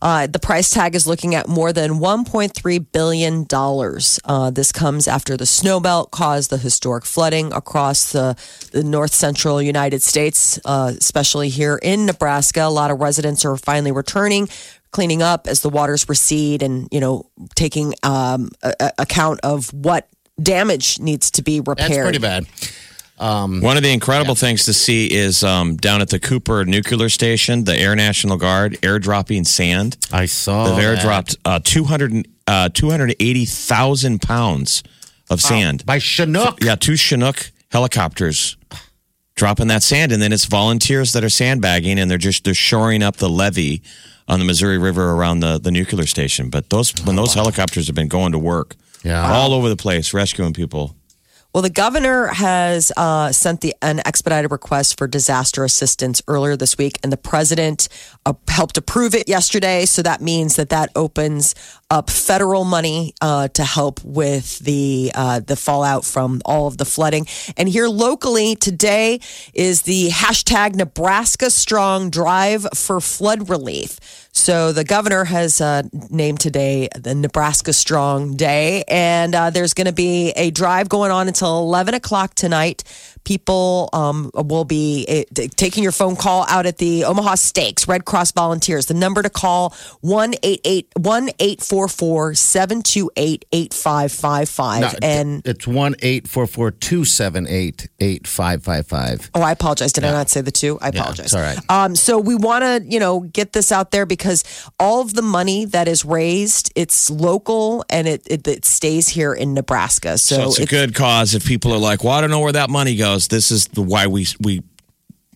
Uh, the price tag is looking at more than $1.3 billion. Uh, this comes after the snowmelt caused the historic flooding across the, the north central United States, uh, especially here in Nebraska. A lot of residents are finally returning cleaning up as the waters recede and you know taking um, a, a account of what damage needs to be repaired. That's pretty bad. One of the incredible things to see is um, down at the Cooper Nuclear Station, the Air National Guard airdropping sand. I saw They've airdropped uh, 200, uh, 280,000 pounds of sand. by Chinook. Yeah, two Chinook helicopters dropping that sand, and then it's volunteers that are sandbagging, and they're just they're shoring up the levee on the Missouri River around the, the nuclear station. But those when those helicopters have been going to work, Yeah. all over the place rescuing people. Well, the governor has uh, sent the, an expedited request for disaster assistance earlier this week, and the president uh, helped approve it yesterday. So that means that that opens up federal money uh, to help with the uh, the fallout from all of the flooding. And here locally today is the hashtag Nebraska Strong Drive for Flood Relief. So the governor has uh, named today the Nebraska Strong Day, and uh, there's going to be a drive going on until 11 o'clock tonight. People um, will be uh, taking your phone call out at the Omaha Steaks, Red Cross Volunteers. The number to call 1 844 728 8555. No, And it's one eight four four two seven eight eight five five five. Oh, I apologize. Did I not say the two? I apologize. it's all right. Um, so we want to, you know, get this out there because all of the money that is raised, it's local and it it, it stays here in Nebraska. So, So it's a good cause. If people are like, "Well, I don't know where that money goes," this is the why we we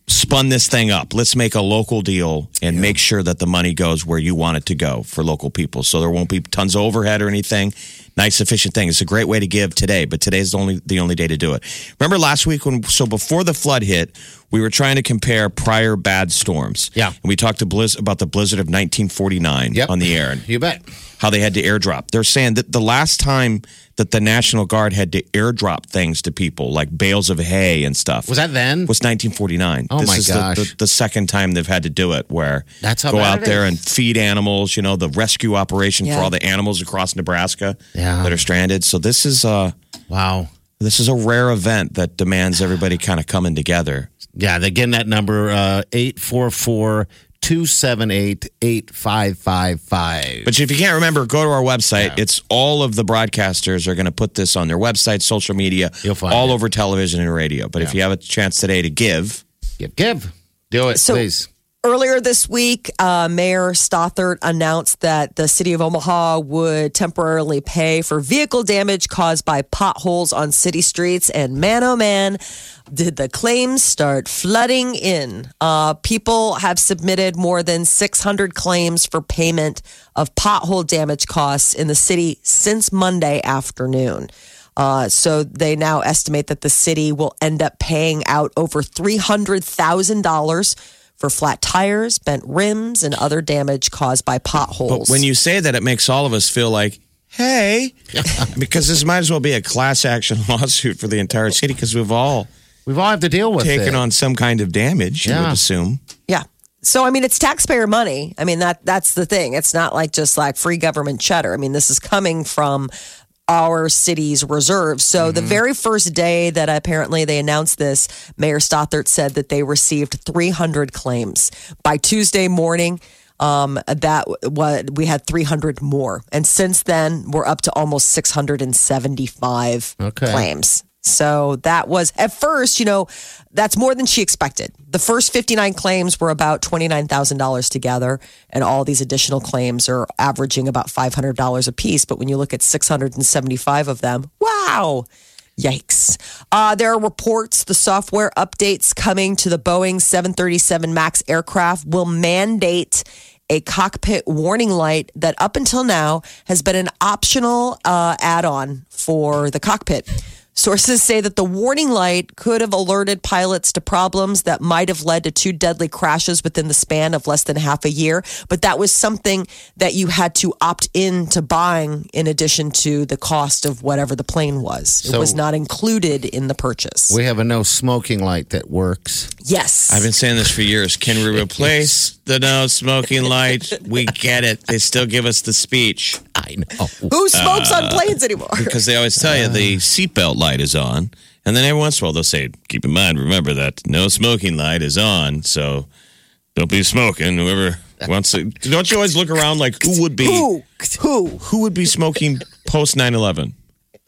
spun this thing up. Let's make a local deal and make sure that the money goes where you want it to go for local people. So there won't be tons of overhead or anything. Nice, efficient thing. It's a great way to give today, but today's the only the only day to do it. Remember last week when so before the flood hit, we were trying to compare prior bad storms. Yeah. and we talked to Blizz about the blizzard of 1949 Yep. on the air. And You bet. how they had to airdrop. They're saying that the last time that the National Guard had to airdrop things to people, like bales of hay and stuff, Was that then? was 1949. Oh, this my is the- gosh. The, the, second time they've had to do it, where That's how go bad out it there is. and feed animals. You know, the rescue operation Yeah. for all the animals across Nebraska Yeah. that are stranded. So this is uh Wow. this is a rare event that demands everybody kind of coming together. Yeah, again, that number uh, eight four four two seven eight eight five five five. But if you can't remember, go to our website. It's all of the broadcasters are going to put this on their website, social media, You'll find all it. over television and radio. But if you have a chance today to give, give, give, do it, So- please. Earlier this week, uh, Mayor Stothert announced that the city of Omaha would temporarily pay for vehicle damage caused by potholes on city streets. And man, oh man, did the claims start flooding in. Uh, people have submitted more than 600 claims for payment of pothole damage costs in the city since Monday afternoon. Uh, so they now estimate that the city will end up paying out over $300,000 for flat tires, bent rims, and other damage caused by potholes. But when you say that, it makes all of us feel like, hey, because this might as well be a class action lawsuit for the entire city because we've all We've all have to deal with taken it. on some kind of damage, you Yeah. would assume. Yeah. So I mean, it's taxpayer money. I mean that that's the thing. It's not like just like free government cheddar. I mean, this is coming from our city's reserves. So the very first day that apparently they announced this, Mayor Stothert said that they received 300 claims. By Tuesday morning, um, that what we had 300 more, and since then we're up to almost 675 Okay. claims. So that was at first, you know, that's more than she expected. The first 59 claims were about $29,000 together, and all these additional claims are averaging about $500 a piece. But when you look at 675 of them, wow. Yikes. Uh, there are reports the software updates coming to the Boeing 737 MAX aircraft will mandate a cockpit warning light that up until now has been an optional uh, add on for the cockpit. Sources say that the warning light could have alerted pilots to problems that might have led to two deadly crashes within the span of less than half a year. But that was something that you had to opt in to buying in addition to the cost of whatever the plane was. it was not included in the purchase. We have a no smoking light that works. yes. I've been saying this for years. Can we replace the no smoking light? We get it. They still give us the speech I know. Who smokes on uh, planes anymore? because they always tell you the uh. seatbelt light is on. And then every once in a while they'll say, keep in mind, remember that no smoking light is on. So don't be smoking. Whoever wants to. Don't you always look around like who would be Who? Who? who would be smoking post 9 11?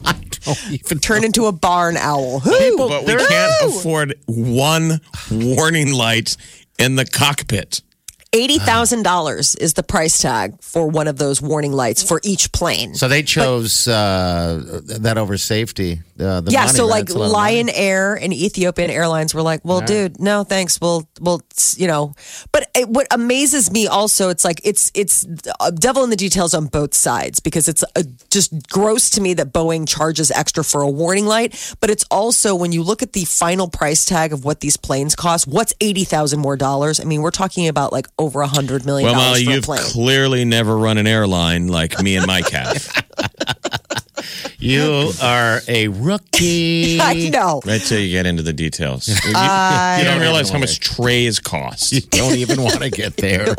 I don't even Turn into a barn owl. Who? But we can't afford one warning light in the cockpit. Eighty thousand dollars is the price tag for one of those warning lights for each plane. So they chose uh, that over safety. Uh, the yeah, money, so right? like It's a lot of Lion. Air and Ethiopian Airlines were like, "Well, dude, no, thanks. We'll, we'll, you know." But it, what amazes me also, it's like it's it's a devil in the details on both sides because it's uh just gross to me that Boeing charges extra for a warning light, but it's also when you look at the final price tag of what these planes cost, what's eighty thousand more dollars? I mean, we're talking about like over a hundred million Well, dollars Molly, for you've clearly never run an airline like me and my calf. You are a rookie. I know. right till you get into the details. You, I- you don't realize how much trays cost. You don't even want to get there.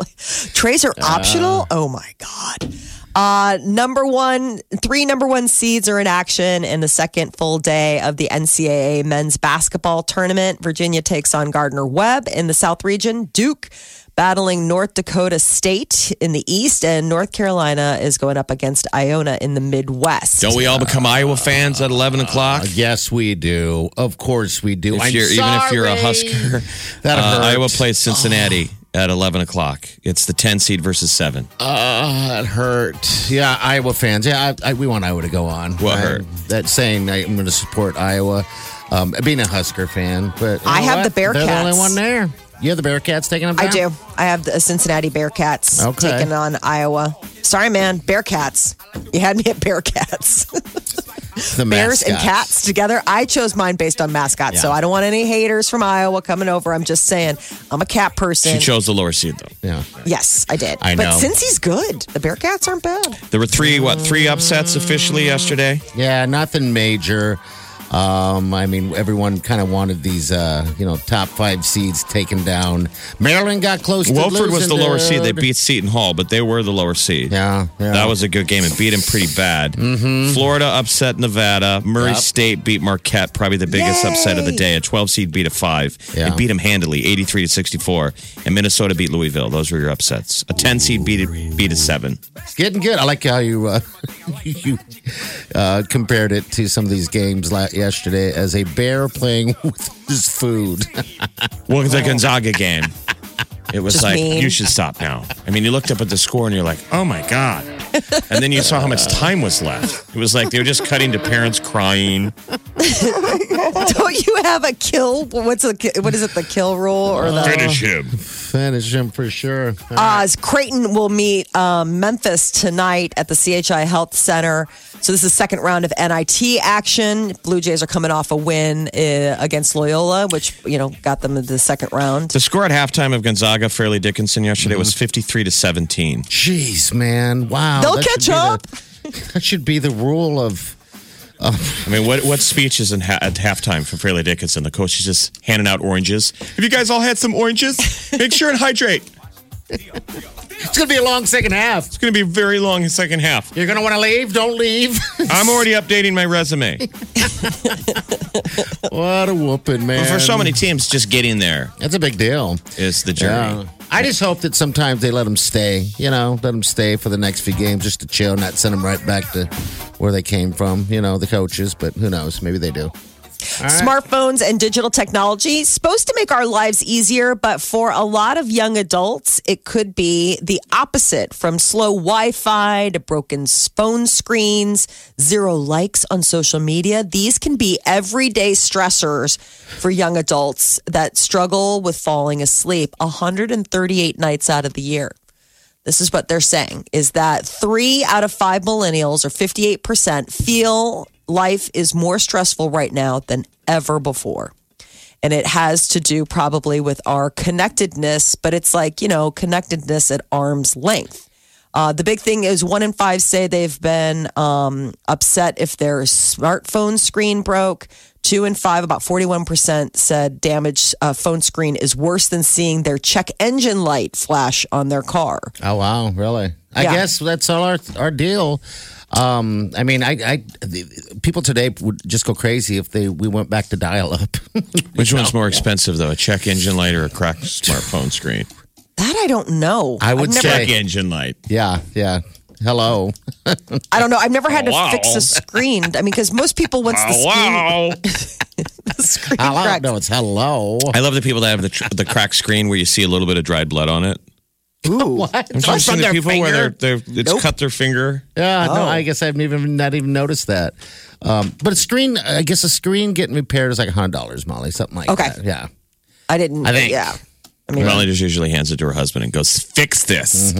Trays are optional. Oh my god. Uh, number one, three number one seeds are in action in the second full day of the NCAA men's basketball tournament. Virginia takes on Gardner Webb in the South region. Duke battling North Dakota State in the East, and North Carolina is going up against Iona in the Midwest. Don't we all become Iowa fans at 11 o'clock? yes, we do. Of course, we do. If I'm you're, even if you're a. Husker, That uh, hurts. Iowa plays Cincinnati at 11 o'clock. It's the 10 seed versus 7. Uh, it hurt. Yeah, Iowa fans. Yeah, I, I, we want Iowa to go on. What I- hurt? That saying I'm going to support Iowa. Um, being a Husker fan, but you I have what? the Bearcats. They're the only one there. You have the Bearcats taking them. I do. I have the Cincinnati Bearcats Okay. taking on Iowa. Sorry, man. Bearcats. You had me at Bearcats. The bears and cats together. I chose mine based on mascots, so I don't want any haters from Iowa coming over. I'm just saying, I'm a cat person. She chose the lower seed, though. Yeah. yes, I did. I But know. since he's good, the Bearcats aren't bad. There were three, what, three upsets officially yesterday? Yeah, nothing major. Um, I mean, everyone kind of wanted these, uh, you know, top five seeds taken down. Maryland got close. to Wofford was the losing, lower seed. They beat Seton Hall, but they were the lower seed. Yeah, yeah. That was a good game and beat him pretty bad. Mm-hmm. Florida upset Nevada. Murray Yep. State beat Marquette, probably the biggest Yay! upset of the day. A 12 seed beat a 5 Yeah. and beat him handily, 83 to 64. And Minnesota beat Louisville. Those were your upsets. A 10 seed beat a, beat a 7. It's getting good. I like how you uh, you uh, compared it to some of these games la- yesterday as a bear playing with his food. Well, it's a Gonzaga game. It was Just like, mean. you should stop now. I mean, you looked up at the score and you're like, oh my God. And then you saw how much time was left. It was like they were just cutting to parents crying. don't you have a kill? What's a what is it? The kill rule or the Finish him. Finish him for sure. Uh, Creighton will meet um, Memphis tonight at the CHI Health Center. So this is the second round of NIT action. Blue Jays are coming off a win uh, against Loyola, which you know got them into the second round. The score at halftime of Gonzaga Fairleigh Dickinson yesterday was 53 to 17. Jeez, man! Wow, They'll that catch up. The, that should be the rule of. I mean, what what speech is in ha- at halftime from Fairleigh Dickinson? The coach is just handing out oranges. Have you guys all had some oranges? Make sure and hydrate. It's gonna be a long second half. It's going to be a very long second half. You're gonna want to leave. Don't leave. I'm already updating my resume. what a whooping, man! For so many teams, just getting there that's a big deal. is the journey. Yeah. I just hope that sometimes they let them stay. You know, let them stay for the next few games just to chill, not send them right back to where they came from. You know, the coaches. But who knows? Maybe they do. Smartphones and digital technology supposed to make our lives easier, but for a lot of young adults, it could be the opposite from slow Wi-Fi to broken phone screens, zero likes on social media. These can be everyday stressors for young adults that struggle with falling asleep 138 nights out of the year. This is what they're saying is that three out of five millennials, or 58%, feel life is more stressful right now than ever before. And it has to do probably with our connectedness, but it's like, you know, connectedness at arm's length. Uh, the big thing is one in five say they've been um, upset if their smartphone screen broke. Two in five, about 41%, said damaged uh, phone screen is worse than seeing their check engine light flash on their car. Oh wow, really? I Yeah. guess that's all our our deal. Um, I mean, I, I the, people today would just go crazy if they we went back to dial up. Which one's more expensive, though? A check engine light or a cracked smartphone screen? That I don't know. I would I've never, say- Check engine light. yeah, yeah. Hello. I don't know. I've never had to Wow. fix a screen. I mean, because most people once the screen, Wow. the screen Hello. cracks. No, it's hello. I love the people that have the tr- the cracked screen where you see a little bit of dried blood on it. What? Haven't you seen the people where they're, they're it's cut their finger? Yeah, no, Oh. I guess I've even not even noticed that. Um, but a screen, I guess a screen getting repaired is like hundred dollars, Molly, something like that. Okay. that. Yeah. I didn't. I think. Yeah. I mean, Molly just usually hands it to her husband and goes, "Fix this."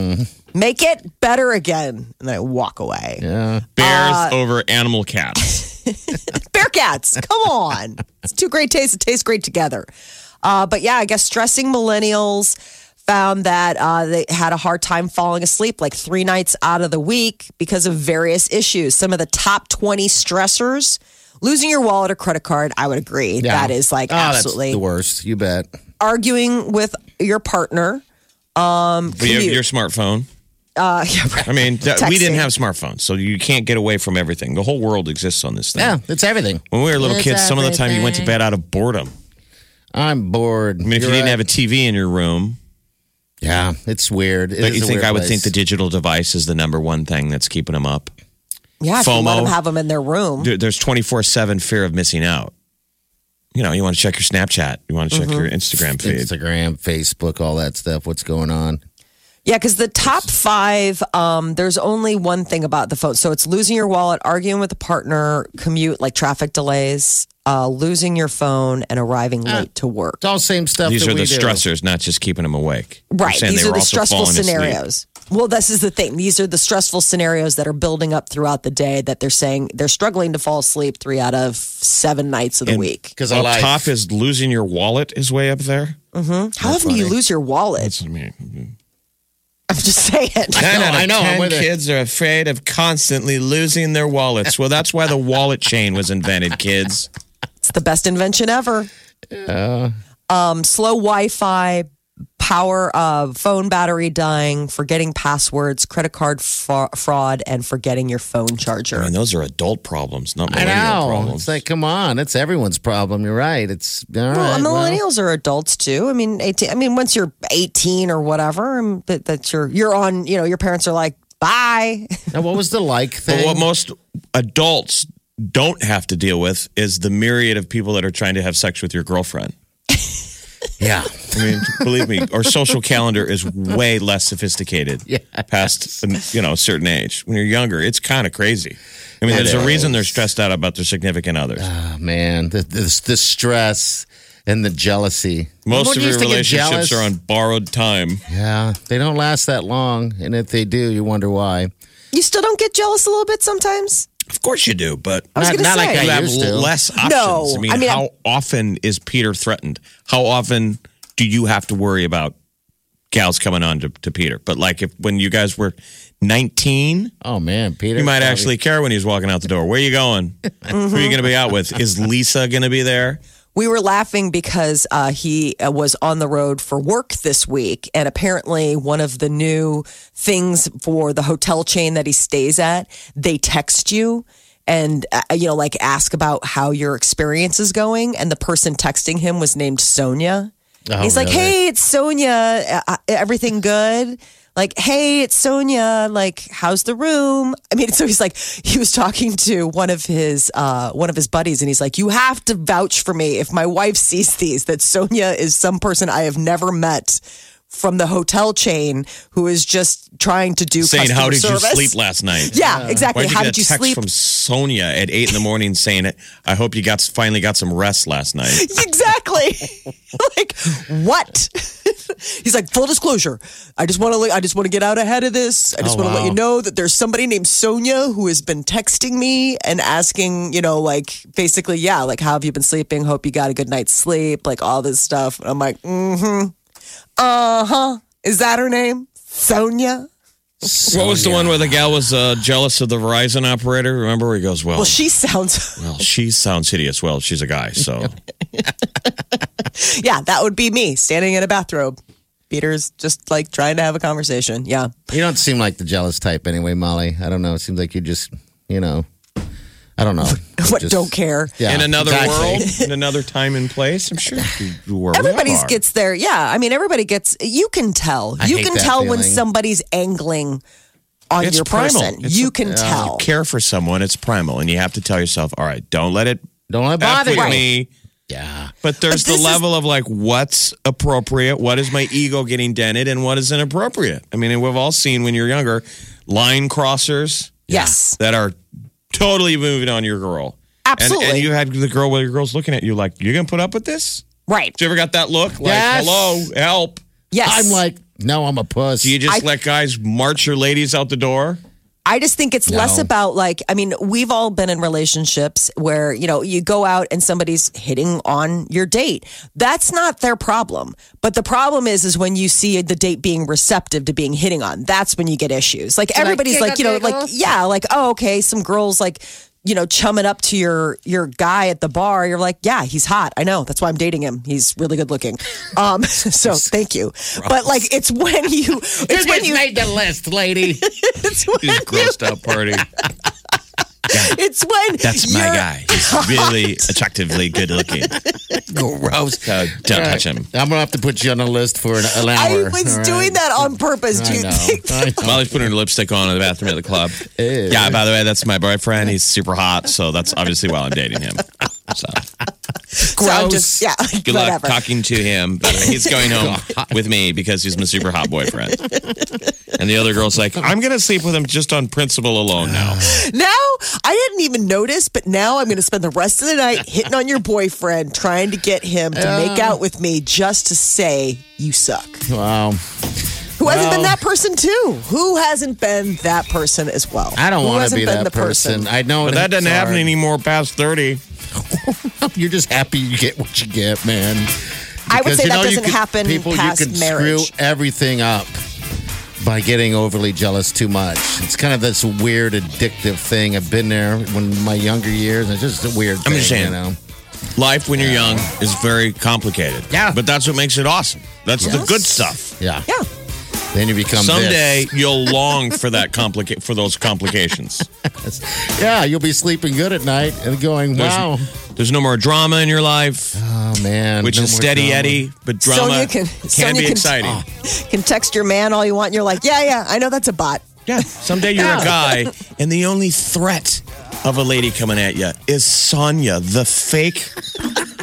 make it better again, and I walk away. Yeah. Bears Uh, over animal cats. Bearcats, come on! It's two great tastes. It tastes great together. Uh, but yeah, I guess stressing millennials found that uh, they had a hard time falling asleep like three nights out of the week because of various issues. Some of the top 20 stressors losing your wallet or credit card, I would agree. That is like Oh, that's absolutely the worst. You bet. Arguing with your partner. But your, commute. your smartphone. Uh, yeah, right. I mean, that, we didn't have smartphones, so you can't get away from everything. The whole world exists on this thing. Yeah, it's everything. When we were little It's kids, some of the time you went to bed out of boredom. I'm bored. I mean, if you didn't have a TV in your room, yeah, it's weird. It don't is you a think weird I would place. think the digital device is the number one thing that's keeping them up? yeah, if you let FOMO. them have them in their room. There- There's 24 7 fear of missing out. You know, you want to check your Snapchat, you want to check Mm-hmm. your Instagram feed. Instagram, Facebook, all that stuff. What's going on? Yeah, because the top five, um, there's only one thing about the phone. So it's losing your wallet, arguing with a partner, commute, like traffic delays, uh, losing your phone, and arriving late to work. It's all same stuff. These that are the do. stressors, not just keeping them awake. Right. saying These are the stressful scenarios. asleep. Scenarios. Well, this is the thing. These are the stressful scenarios that are building up throughout the day that they're saying they're struggling to fall asleep three out of seven nights of the And- week. Because Up of life. top is losing your wallet is way up there. How often do you lose your wallet? That's, I mean, I'm just saying. I know, out of I know, I'm 10 with it. kids are afraid of constantly losing their wallets. Well, that's why the wallet chain was invented, kids. It's the best invention ever. Um, slow Wi-Fi, power, of phone battery dying, forgetting passwords, credit card fa- fraud, and forgetting your phone charger. I mean, those are adult problems, not I millennial know. problems. It's like, come on, it's everyone's problem. You're right. It's all Well, right, well, millennials are adults too. I mean, 18, I mean, once you're 18 or whatever, um, that, that you're you're on. You know, your parents are like, "Bye." Now, what was the like But thing? what most adults don't have to deal with is the myriad of people that are trying to have sex with your girlfriend. yeah. I mean, believe me, our social calendar is way less sophisticated Yeah. past um, you know a certain age. When you're younger, it's kind of crazy. I mean, there's a reason they're stressed out about their significant others. Oh, man, the, the, the stress and the jealousy. Most When of your to get relationships jealous- are on borrowed time. Yeah, they don't last that long. And if they do, you wonder why. You still don't get jealous a little bit sometimes. Of course you do, but Not- not like say. I you have less options. No, I mean, I mean, how often is Peter threatened? How often do you have to worry about gals coming on to, to Peter? But like if when you guys were 19, Oh, man, Peter. you might probably- actually care when he's walking out the door. Where are you going? Who are you going to be out with? Is Lisa going to be there? We were laughing because uh, he uh, was on the road for work this week, and apparently, one of the new things for the hotel chain that he stays at, they text you and uh, you know, like ask about how your experience is going. And the person texting him was named Sonia. Oh, He's like, "Hey, it's Sonia. Uh, uh, everything good?" Like, "Hey, it's Sonia. Like, how's the room?" I mean, so he's like, he was talking to one of his uh, one of his buddies, and he's like, "You have to vouch for me if my wife sees these that Sonia is some person I have never met." From the hotel chain, who is just trying to do saying, customer "How did service. you sleep last night?" Yeah, exactly. Why'd you How get did you text sleep? from Sonia at eight in the morning saying, it. "I hope you got finally got some rest last night"? exactly. like what? He's like full disclosure. I just want to. I just want to get out ahead of this. I just Oh, want to let you know that there's somebody named Sonia who has been texting me and asking, you know, like basically, yeah, like how have you been sleeping? Hope you got a good night's sleep. Like all this stuff. I'm like, mm-hmm. Uh huh. Is that her name? Sonia. What was the one where the gal was uh, jealous of the Verizon operator? Remember where he goes, "Well, Well, she sounds. well, she sounds hideous." Well, she's a guy, so Yeah, that would be me standing in a bathrobe. Peter's just like trying to have a conversation. Yeah. You don't seem like the jealous type anyway, Molly. I don't know. It seems like you just, you know, I don't know. What? Just- don't care. Yeah, in another exactly. world, in another time and place, I'm sure you were. we Everybody's gets there. Yeah. I mean, everybody gets, you can tell. I you hate can that tell when somebody's angling on It's your primal. person. It's you a- can tell. If you care for someone. It's primal, and you have to tell yourself, "All right, don't let it Don't let it bother with you. me." Yeah. But there's But the this is- level of like what's appropriate, what is my ego getting dented, and what is inappropriate. I mean, we've all seen when you're younger line crossers Yes. that are totally moving on your girl. And, Absolutely. and you had the girl where your girl's looking at you like, you're gonna put up with this? Right. Did you ever got that look? Like, Yes. hello, help. Yes. I'm like, no, I'm a puss. Do you just I- let guys march your ladies out the door? I just think it's less about like, I mean, we've all been in relationships where, you know, you go out and somebody's hitting on your date. That's not their problem. But the problem is, is when you see the date being receptive to being hitting on, that's when you get issues. Like everybody's kick like, you know, dick like, yeah, like, oh, okay, some girls like, you know, chumming up to your your guy at the bar. You're like, yeah, he's hot. I know. That's why I'm dating him. He's really good looking. Um, so thank you. But like, it's when you, it's when you, made the list, lady. it's when This grossed out party. It's when That's my guy. He's really attractively good looking. Gross. So don't touch him. I'm gonna have to put you on a list for an, an I was all right? doing that on purpose. Do I you know. think? I know. Molly's putting her lipstick on in the bathroom at the club. Ew. Yeah, by the way, that's my boyfriend. He's super hot, so that's obviously why I'm dating him. So So I'm just yeah, good luck whatever. talking to him. But he's going home with me because he's my super hot boyfriend. And the other girl's like, I'm going to sleep with him just on principle alone now. Now I didn't even notice, but now I'm going to spend the rest of the night hitting on your boyfriend, trying to get him to make out with me, just to say you suck. Wow. Who hasn't been that person too? Who hasn't been that person as well? I don't Who want to hasn't be been that the person. I know But that doesn't happen anymore past 30. You're just happy you get what you get, man. I would say you that know, you doesn't could- happen people, past you can marriage. screw everything up by getting overly jealous too much. It's kind of this weird addictive thing. I've been there when my younger years. It's just a weird I'm thing, just saying. you know. Life when you're young is very complicated. Yeah. But that's what makes it awesome. That's the good stuff. Yeah. yeah. Then you become Someday this. you'll long for that complica- for those complications. Yeah, you'll be sleeping good at night and going, There's, wow. there's no more drama in your life, Oh, man. which no is steady drama. Eddie, but drama Sonia can- can, Sonia be can- exciting. Can text your man all you want, and you're like, yeah, yeah, I know that's a bot. Yeah, someday you're a guy, and the only threat of a lady coming at you is Sonia, the fake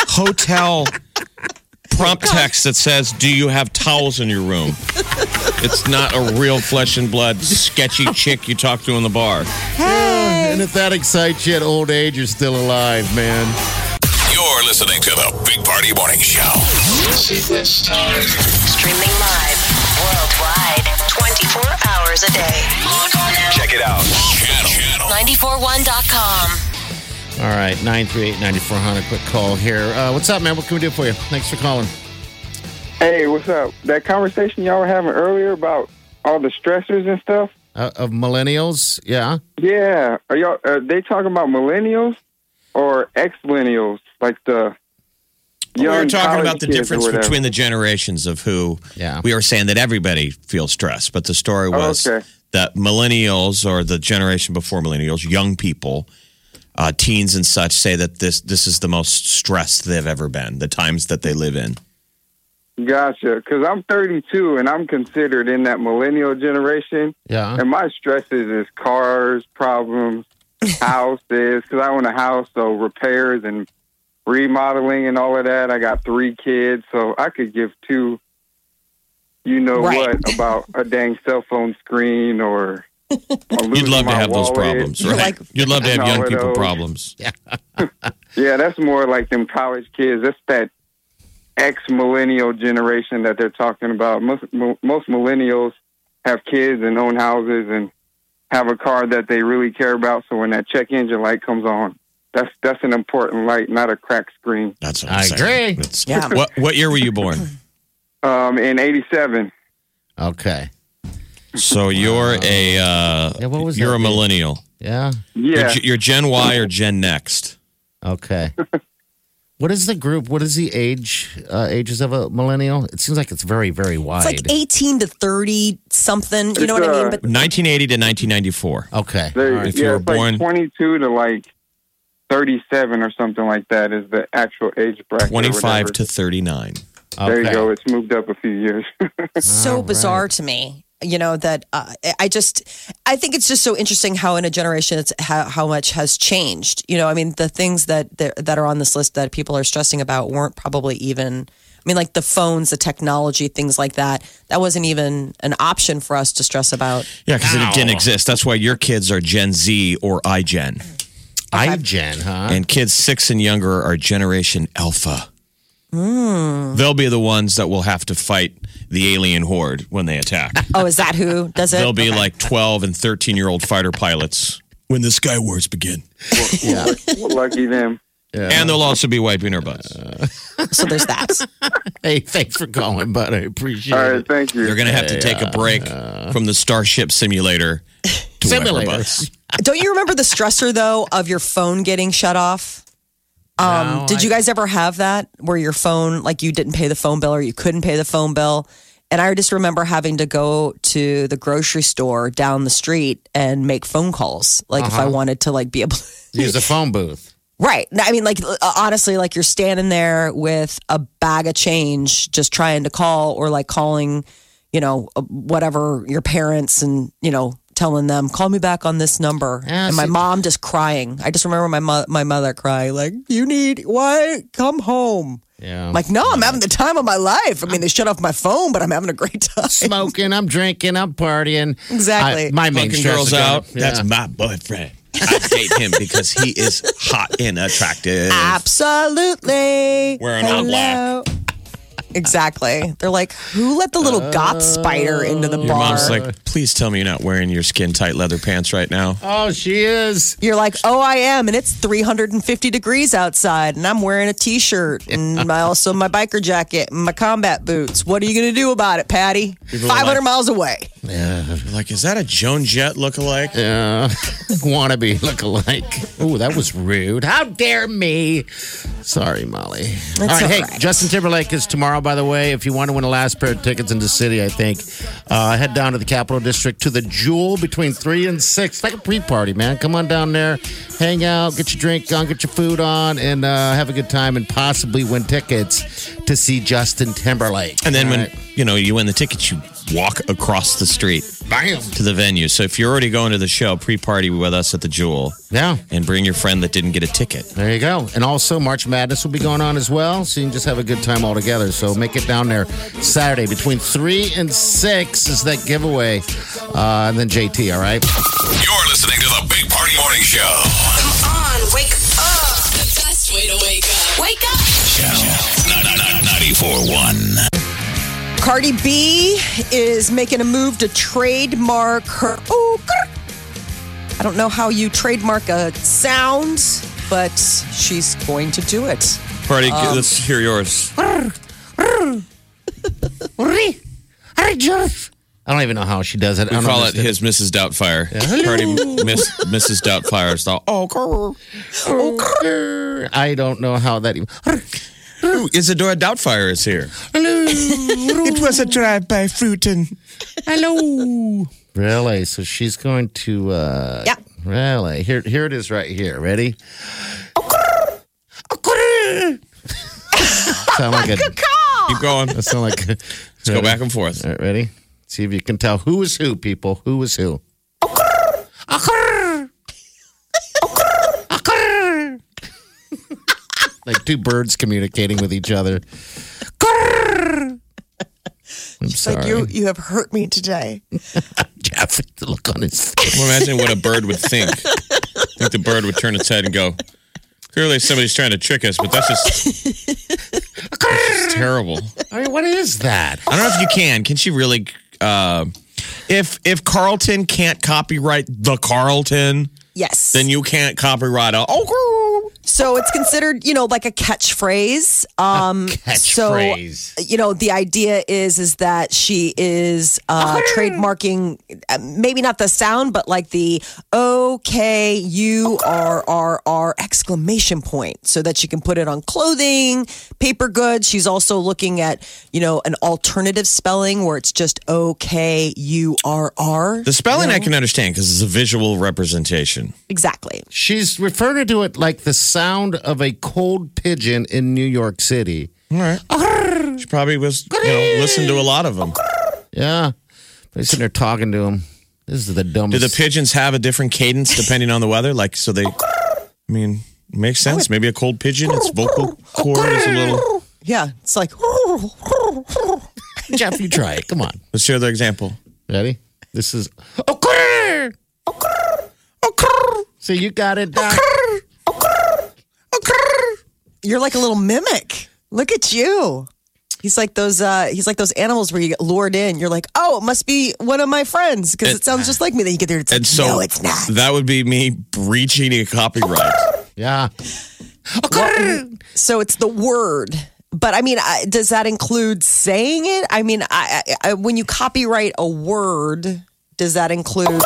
hotel prompt text that says, "Do you have towels in your room?" It's not a real flesh and blood sketchy chick you talk to in the bar. And if that excites you at old age, you're still alive, man. You're listening to the Big Party Morning Show. Streaming live worldwide 24 hours a day. Log on now. Check it out. Channel. Channel. 941.com. All right, 938-9400. Quick call here. Uh, what's up, man? What can we do for you? Thanks for calling. Hey, what's up? That conversation y'all were having earlier about all the stressors and stuff. Uh, of millennials, yeah. Yeah, are y'all? Are they talking about millennials or ex millennials, like the we young were talking about the difference between the generations of who Yeah. we were saying that everybody feels stressed, but the story was okay. that millennials or the generation before millennials, young people, uh, teens and such, say that this this is the most stressed they've ever been. The times that they live in. Gotcha. Because I'm 32 and I'm considered in that millennial generation. Yeah. And my stresses is cars, problems, houses. Because I own a house, so repairs and remodeling and all of that. I got three kids, so I could give two, you know Right. what, about a dang cell phone screen or. Or You'd love to my have those problems, right? like- You'd love to have young of people those. problems. Yeah, yeah, that's more like them college kids. That's that ex millennial generation that they're talking about. Most most millennials have kids and own houses and have a car that they really care about. So when that check engine light comes on, that's that's an important light, not a crack screen. That's what I'm I saying. agree. That's- Yeah. What what year were you born? Um, in '87, Okay. So you're a uh, Yeah, what was you're a date? millennial. Yeah. You're, yeah, you're Gen Y or Gen Next. Okay. what is the group? What is the age uh, ages of a millennial? It seems like it's very, very wide. It's like 18 to 30 something. You know what I mean? uh, But 1980 to 1994. okay. They- All right. If you yeah, were it's born- like 22 to like 37 or something like that is the actual age bracket. 25 to 39. There you go. It's moved up a few years. it's so bizarre to me you know that uh, i just i think it's just so interesting how in a generation it's how, how much has changed you know i mean the things that that that are on this list that people are stressing about weren't probably even i mean like the phones the technology things like that that wasn't even an option for us to stress about Yeah, because it didn't exist. That's why your kids are Gen Z or iGen. iGen, huh? And kids six and younger are Generation Alpha. Hmm. They'll be the ones that will have to fight the alien horde when they attack. oh is that who does it They'll be Okay. like 12 and 13 year old fighter pilots when the Sky Wars begin. yeah. Lucky them. And they'll also be wiping our butts. so there's that Hey, thanks for calling, bud. I appreciate All right, it. thank you. You're going to have to take a break from the Starship simulator to wipe our butts. don't you remember the stressor though of your phone getting shut off Um, No, did you guys ever have that where your phone, like you didn't pay the phone bill or you couldn't pay the phone bill? And I just remember having to go to the grocery store down the street and make phone calls, like if I wanted to like be able. Use a phone booth. Right. I mean, like uh, honestly, like you're standing there with a bag of change, just trying to call or like calling, you know, uh, whatever your parents and you know telling them call me back on this number, Yeah, and my see- mom just crying. I just remember my mo- my mother crying like, "You need why come home." Yeah. I'm like, no, I'm having the time of my life. I mean, they shut off my phone, but I'm having a great time. smoking, I'm drinking, I'm partying. Exactly. I- my main Fucking girls out. gonna- That's my boyfriend. I date him because he is hot and attractive. Absolutely. Wearing all black. Exactly. They're like, who let the little goth spider into the Your bar? mom's like, please tell me you're not wearing your skin tight leather pants right now. Oh, she is. You're like, oh, I am, and it's 350 degrees outside, and I'm wearing a t-shirt, and my, also my biker jacket, and my combat boots. What are you going to do about it, Patty? 500 miles away. You're like, is that a Joan Jett lookalike? Yeah. Wannabe look alike. Oh, that was rude. How dare me? Sorry, Molly. all right, all hey, right. Justin Timberlake is tomorrow, by the way. If you want to win a last pair of tickets in the city, I think, uh, head down to the Capitol District to the Jewel between 3 and 6. It's like a pre party, man. Come on down there, hang out, get your drink on, get your food on, and uh, have a good time and possibly win tickets to see Justin Timberlake. And then All when right. you know you win the tickets, you walk across the street Bam. to the venue. So if you're already going to the show, pre-party with us at the Jewel, Yeah. and bring your friend that didn't get a ticket. There you go. And also, March Madness will be going on as well. So you can just have a good time all together. So make it down there Saturday between 3 and 6 is that giveaway. Uh, and then JT, all right? You're listening to the Big Party Morning Show. Come on, wake up. The best way to wake up. Wake up. Channel 94.1. Cardi B is making a move to trademark her. Oh, grr. I don't know how you trademark a sound, but she's going to do it. Party, um, let's hear yours. I don't even know how she does it. We I call it his Mrs. Doubtfire. Party, Miss, Mrs. Doubtfire style. Oh, oh I don't know how that even. Ooh, Isadora Doubtfire is here. Hello. it was a drive-by fruitin. Hello. Really? So she's going to. Uh, Yeah. Really? Here, here it is right here. Ready? Sound like a Keep going. That sound like. Let's Let's go back and forth. All right, ready? See if you can tell who is who, people. Who is who? Like two birds communicating with each other. I'm It's like you you have hurt me today. Jeff, the look on his Well, imagine what a bird would think. I think the bird would turn its head and go, clearly somebody's trying to trick us, but that's just, that's just terrible. I mean, what is that? I don't know if you can. Can she really? Uh, if if Carlton can't copyright the Carlton, Yes. then you can't copyright a oh. So it's considered, you know, like a catchphrase. Um, catchphrase. So, you know, the idea is is that she is uh, trademarking, uh, maybe not the sound, but like the O K U R R R exclamation point, so that she can put it on clothing, paper goods. She's also looking at, you know, an alternative spelling where it's just O K U R R. The spelling I can understand because it's a visual representation. Exactly. She's referring to it like the sound of a cold pigeon in New York City. All right. She probably was, you know, listened to a lot of them. Yeah. They're sitting there talking to him. This is the dumbest. Do the pigeons have a different cadence depending on the weather? Like, so they, I mean, makes sense. Maybe a cold pigeon, its vocal cord is a little. Yeah, it's like. Jeff, you try it. Come on. Let's share the example. Ready? This is. Okay. Okay. Okay. See, you got it, Doc. You're like a little mimic. Look at you. He's like those. uh He's like those animals where you get lured in. You're like, oh, it must be one of my friends because it, And- sounds just like me. Then you get there, it's like, And so no, it's not. that would be me breaching a copyright. Yeah. So it's the word. But I mean, I, does that include saying it? I mean, I, I, I, when you copyright a word, does that include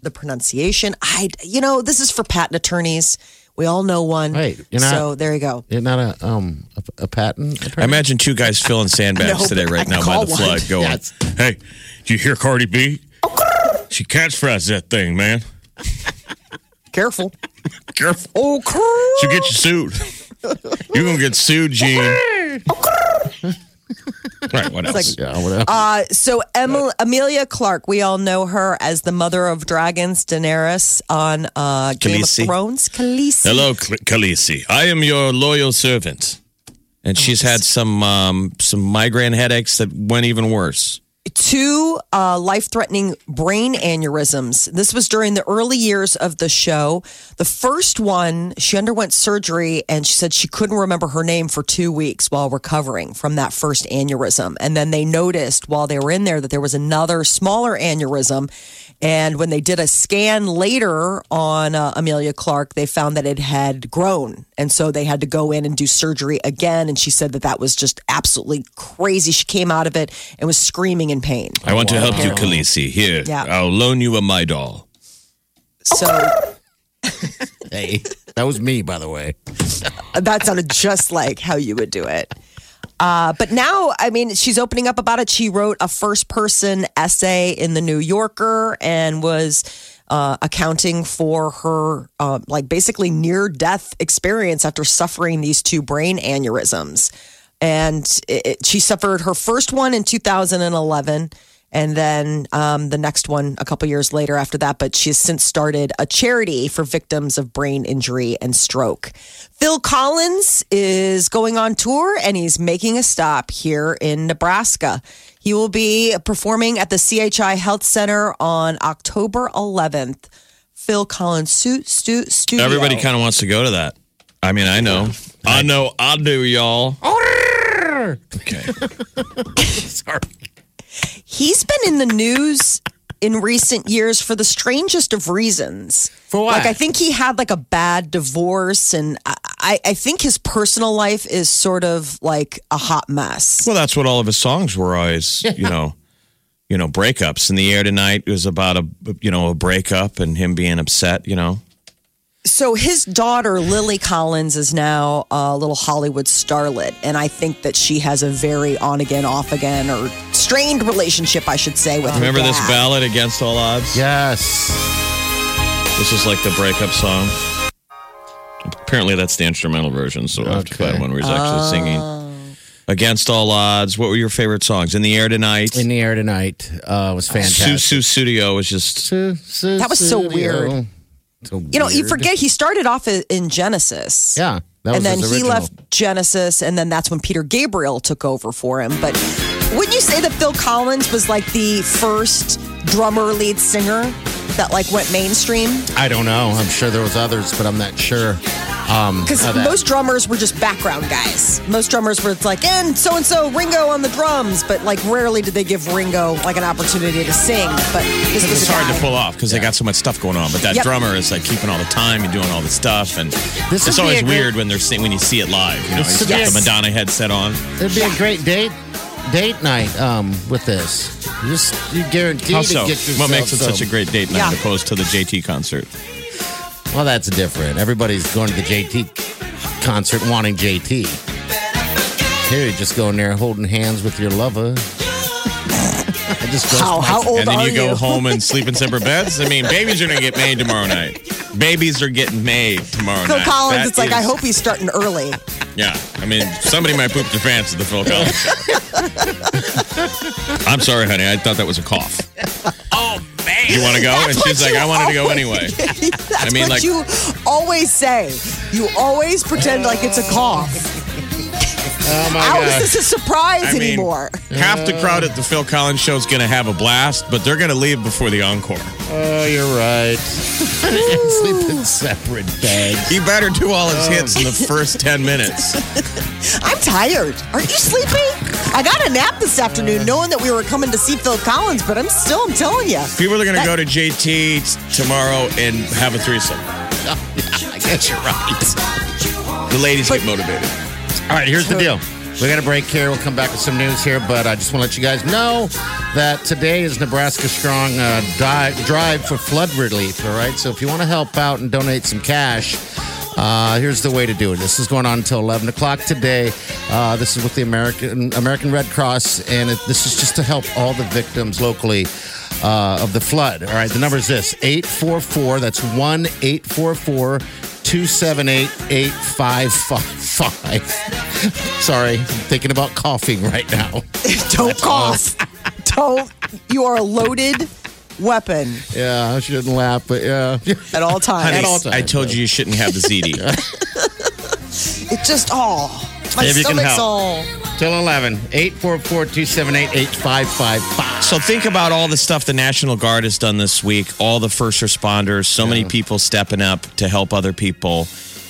the pronunciation? I, you know, this is for patent attorneys. We all know one. Right, you're not- so there you go. You're not a um a, a patent. I attorney? imagine two guys filling sandbags No, today right I now by call the one. flood going, Yes. hey, do you hear Cardi B? She catchphrased that thing, man. Careful. Careful. Oh, She'll get you sued. You're going to get sued, Gene. right, what else? like- Yeah, whatever. Uh, so Emil, Emilia Clarke, we all know her as the mother of dragons, Daenerys on uh, Game Khaleesi. of Thrones. Khaleesi. Hello, K- Khaleesi. I am your loyal servant. And she's had some um, some migraine headaches that went even worse. Two uh, life-threatening brain aneurysms. This was during the early years of the show. The first one, she underwent surgery, and she said she couldn't remember her name for two weeks while recovering from that first aneurysm. And then they noticed while they were in there that there was another smaller aneurysm. And when they did a scan later on uh, Emilia Clarke, they found that it had grown. And so they had to go in and do surgery again. And she said that that was just absolutely crazy. She came out of it and was screaming in pain. I want to help you, Khaleesi. Here, Yeah. I'll loan you a my doll. So hey, that was me, by the way. that sounded just like how you would do it. Uh, but now, I mean, she's opening up about it. She wrote a first person essay in the New Yorker and was uh, accounting for her, uh, like, basically near death experience after suffering these two brain aneurysms. And it, it- she suffered her first one in 2011 and then um, the next one a couple years later after that. But she has since started a charity for victims of brain injury and stroke. Phil Collins is going on tour and he's making a stop here in Nebraska. He will be performing at the CHI Health Center on October 11th. Phil Collins suit stu- studio. Everybody kind of wants to go to that. I mean, I know. I know. I do, y'all. Okay. Sorry. He's been in the news in recent years for the strangest of reasons. For what? Like, I think he had like a bad divorce, and I, I, think his personal life is sort of like a hot mess. Well, that's what all of his songs were always, you know, you know, breakups. In the air tonight was about a, you know, a breakup and him being upset. You know, So his daughter, Lily Collins, is now a little Hollywood starlet, and I think that she has a very on again, off again, or strained relationship, I should say, with remember her this ballad "Against All Odds"? Yes. This is like the breakup song. Apparently, that's the instrumental version. So I have to Okay. find one where he's actually singing. Against All Odds. What were your favorite songs? In the Air Tonight. In the air tonight uh, was fantastic. Sussudio was just. That was so weird. So You know, you forget he started off in Genesis. Yeah, that was and then he left Genesis, and then that's when Peter Gabriel took over for him. But wouldn't you say that Phil Collins was like the first drummer lead singer that like went mainstream? I don't know. I'm sure there was others, but I'm not sure. Um, Because of that. most drummers were just background guys. Most drummers were like, and so and so Ringo on the drums, but like rarely did they give Ringo like an opportunity to sing. But this was It's hard guy. to pull off because they got so much stuff going on. But that Yep. drummer is like keeping all the time and doing all the stuff, and This it's always a great- weird when they're sing- when you see it live. You know, This he's would got be a- the Madonna headset on. It'd be a great date date night um, with this. You just you guarantee How to so? get yourself What makes it some. such a great date night Yeah. opposed to the JT concert? Well, that's different. Everybody's going to the JT concert wanting JT. Here, you're just going there holding hands with your lover. I just goes How, my- how old and then are you you? go home and sleep in separate beds. I mean, babies are gonna get made tomorrow night. Babies are getting made tomorrow Phil night. Collins, That it's like, I hope he's starting early. Yeah, I mean, somebody might poop their pants at the Phil Collins show. I'm sorry, honey. I thought that was a cough. Oh, man. You want to go? That's and she's what like, you I wanted to go always- anyway. That's I mean, what like- you always say. You always pretend like it's a cough. Oh my How is god! this a surprise I mean, anymore? half the uh. crowd at the Phil Collins show is going to have a blast, but they're going to leave before the encore. Oh, you're right. Sleep in separate beds. He better do all his oh. hits in the first 10 minutes. I'm tired. Aren't you sleepy? I got a nap this afternoon knowing that we were coming to see Phil Collins, but I'm still, I'm telling you. People are going to go to JT t- tomorrow and have a threesome. I guess you're right. The ladies get motivated. All right, here's the deal. We got a break here. We'll come back with some news here, but I just want to let you guys know that today is Nebraska Strong uh, di- Drive for Flood Relief. All right, so if you want to help out and donate some cash, uh, here's the way to do it. This is going on until 11 o'clock today. Uh, this is with the American American Red Cross, and it, this is just to help all the victims locally uh, of the flood. All right, the number is this 844. That's 1 844 278 8555. Sorry, I'm thinking about coughing right now. Don't cough. Don't. You are a loaded weapon Yeah, I shouldn't laugh, but yeah. at all times. Honey, At all times, I told you you shouldn't have the ZD. It just all. My If you can stomach's help. all. Till 11, 844 278 8555. So think about all the stuff the National Guard has done this week, all the first responders, so many people stepping up to help other people.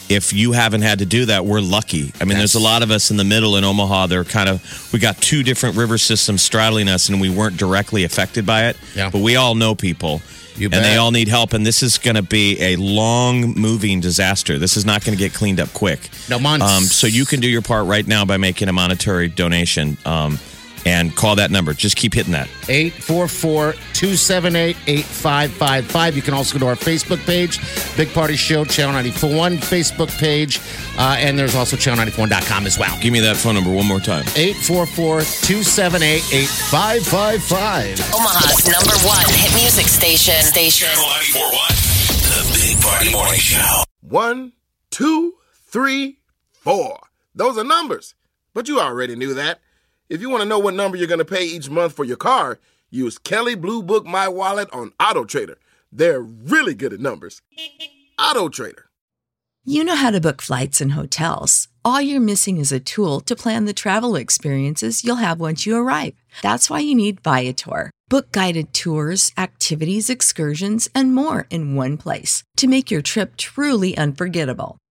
If you haven't had to do that, we're lucky. I mean, there's a lot of us in the middle in Omaha. They're kind of, we got two different river systems straddling us and we weren't directly affected by it. Yeah. But we all know people. You and bet. they all need help. And this is going to be a long moving disaster. This is not going to get cleaned up quick. No, months. Um, so you can do your part right now by making a monetary donation um, and call that number. Just keep hitting that. 844 278 8555. You can also go to our Facebook page, Big Party Show, Channel 941 Facebook page. Uh, and there's also channel94.com as well. Give me that phone number one more time. 844 278 8555. Omaha's number one hit music station. Station. Channel 941. The Big Party Morning Show. One, two, three, four. Those are numbers. But you already knew that. If you want to know what number you're going to pay each month for your car, use Kelley Blue Book My Wallet on Auto Trader. They're really good at numbers. Auto Trader. You know how to book flights and hotels. All you're missing is a tool to plan the travel experiences you'll have once you arrive. That's why you need Viator. Book guided tours, activities, excursions, and more in one place to make your trip truly unforgettable.